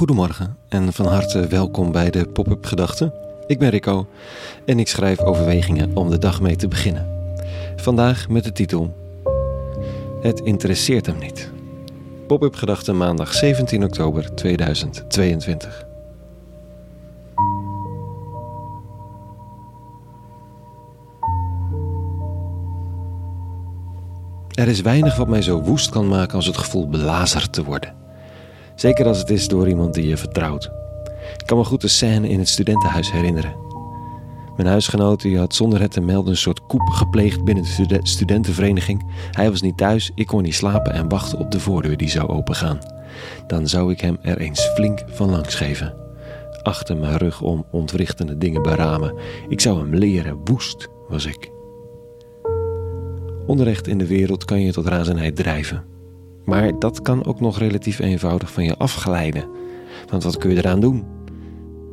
Goedemorgen en van harte welkom bij de Pop-up Gedachten. Ik ben Rico en ik schrijf overwegingen om de dag mee te beginnen. Vandaag met de titel Het interesseert hem niet. Pop-up Gedachten maandag 17 oktober 2022. Er is weinig wat mij zo woest kan maken als het gevoel belazerd te worden. Zeker als het is door iemand die je vertrouwt. Ik kan me goed de scène in het studentenhuis herinneren. Mijn huisgenoot die had zonder het te melden een soort koep gepleegd binnen de studentenvereniging. Hij was niet thuis, ik kon niet slapen en wachten op de voordeur die zou opengaan. Dan zou ik hem er eens flink van langs geven. Achter mijn rug om ontwrichtende dingen beramen. Ik zou hem leren, woest was ik. Onrecht in de wereld kan je tot razernij drijven. Maar dat kan ook nog relatief eenvoudig van je afglijden. Want wat kun je eraan doen?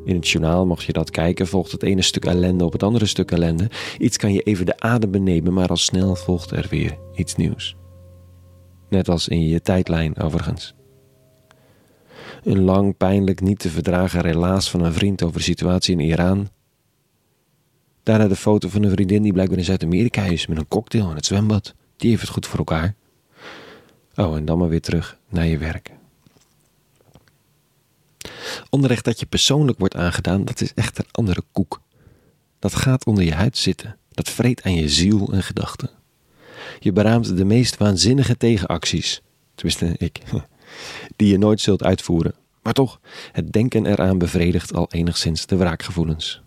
In het journaal, mocht je dat kijken, volgt het ene stuk ellende op het andere stuk ellende. Iets kan je even de adem benemen, maar al snel volgt er weer iets nieuws. Net als in je tijdlijn, overigens. Een lang, pijnlijk, niet te verdragen relaas van een vriend over de situatie in Iran. Daarna de foto van een vriendin die blijkbaar in Zuid-Amerika is met een cocktail in het zwembad. Die heeft het goed voor elkaar. Oh, en dan maar weer terug naar je werk. Onrecht dat je persoonlijk wordt aangedaan, dat is echt een andere koek. Dat gaat onder je huid zitten. Dat vreet aan je ziel en gedachten. Je beraamt de meest waanzinnige tegenacties. Tenminste, ik. Die je nooit zult uitvoeren. Maar toch, het denken eraan bevredigt al enigszins de wraakgevoelens.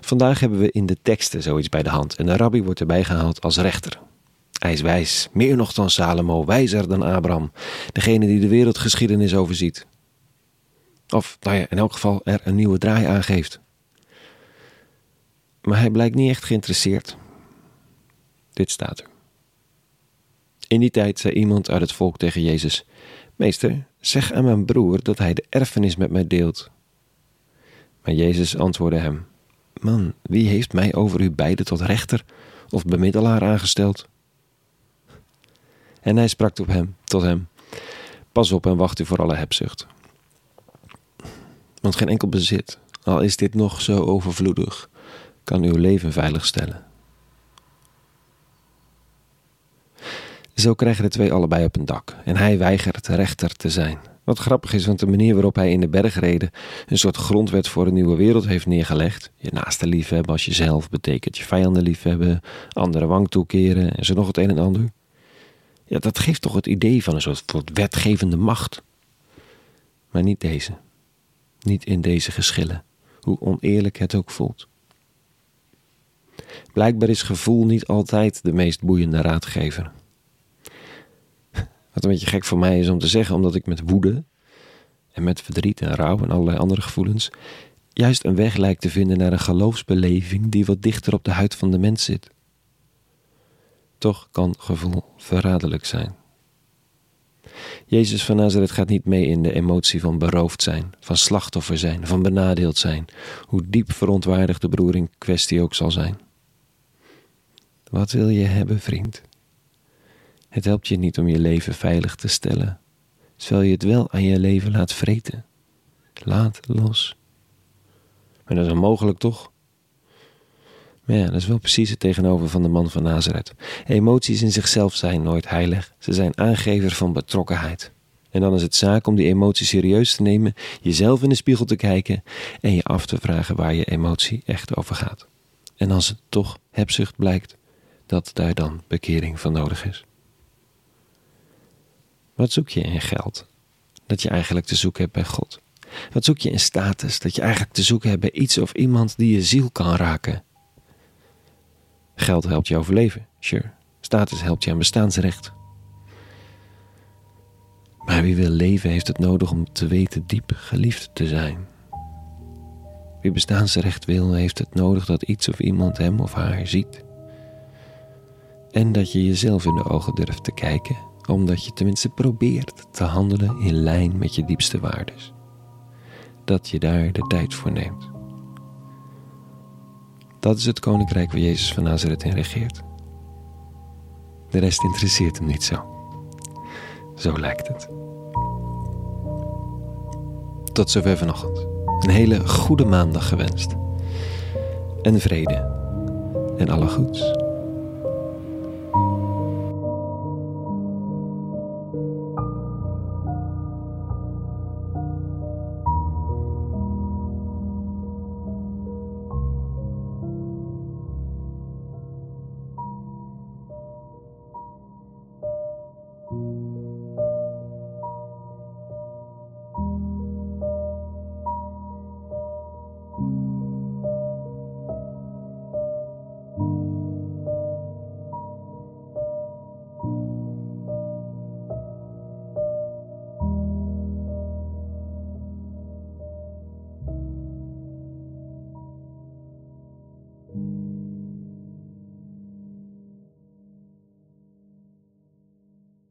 Vandaag hebben we in de teksten zoiets bij de hand en de rabbi wordt erbij gehaald als rechter. Hij is wijs, meer nog dan Salomo, wijzer dan Abraham, degene die de wereldgeschiedenis overziet. Of, nou ja, in elk geval er een nieuwe draai aangeeft. Maar hij blijkt niet echt geïnteresseerd. Dit staat er. In die tijd zei iemand uit het volk tegen Jezus: Meester, zeg aan mijn broer dat hij de erfenis met mij deelt. Maar Jezus antwoordde hem: Man, wie heeft mij over u beiden tot rechter of bemiddelaar aangesteld? En hij sprak tot hem, tot hem: Pas op en wacht u voor alle hebzucht. Want geen enkel bezit, al is dit nog zo overvloedig, kan uw leven veilig stellen. Zo krijgen de twee allebei op een dak en hij weigert rechter te zijn. Wat grappig is, want de manier waarop hij in de bergreden een soort grondwet voor een nieuwe wereld heeft neergelegd. Je naaste liefhebben als jezelf betekent je vijanden liefhebben, andere wang toekeren en zo nog het een en ander. Ja, dat geeft toch het idee van een soort wetgevende macht. Maar niet deze. Niet in deze geschillen, hoe oneerlijk het ook voelt. Blijkbaar is gevoel niet altijd de meest boeiende raadgever. Wat een beetje gek voor mij is om te zeggen, omdat ik met woede en met verdriet en rouw en allerlei andere gevoelens juist een weg lijkt te vinden naar een geloofsbeleving die wat dichter op de huid van de mens zit. Toch kan gevoel verraderlijk zijn. Jezus van Nazareth gaat niet mee in de emotie van beroofd zijn, van slachtoffer zijn, van benadeeld zijn, hoe diep verontwaardigd de broer in kwestie ook zal zijn. Wat wil je hebben, vriend? Het helpt je niet om je leven veilig te stellen, terwijl je het wel aan je leven laat vreten. Laat los. Maar dat is onmogelijk toch? Ja, dat is wel precies het tegenover van de man van Nazareth. Emoties in zichzelf zijn nooit heilig, ze zijn aangever van betrokkenheid. En dan is het zaak om die emotie serieus te nemen, jezelf in de spiegel te kijken en je af te vragen waar je emotie echt over gaat. En als het toch hebzucht blijkt, dat daar dan bekering van nodig is. Wat zoek je in geld? Dat je eigenlijk te zoeken hebt bij God. Wat zoek je in status? Dat je eigenlijk te zoeken hebt bij iets of iemand die je ziel kan raken. Geld helpt je overleven, sure. Status helpt je aan bestaansrecht. Maar wie wil leven heeft het nodig om te weten diep geliefd te zijn. Wie bestaansrecht wil, heeft het nodig dat iets of iemand hem of haar ziet. En dat je jezelf in de ogen durft te kijken, omdat je tenminste probeert te handelen in lijn met je diepste waardes. Dat je daar de tijd voor neemt. Dat is het koninkrijk waar Jezus van Nazareth in regeert. De rest interesseert hem niet zo. Zo lijkt het. Tot zover vanochtend. Een hele goede maandag gewenst. En vrede. En alle goeds.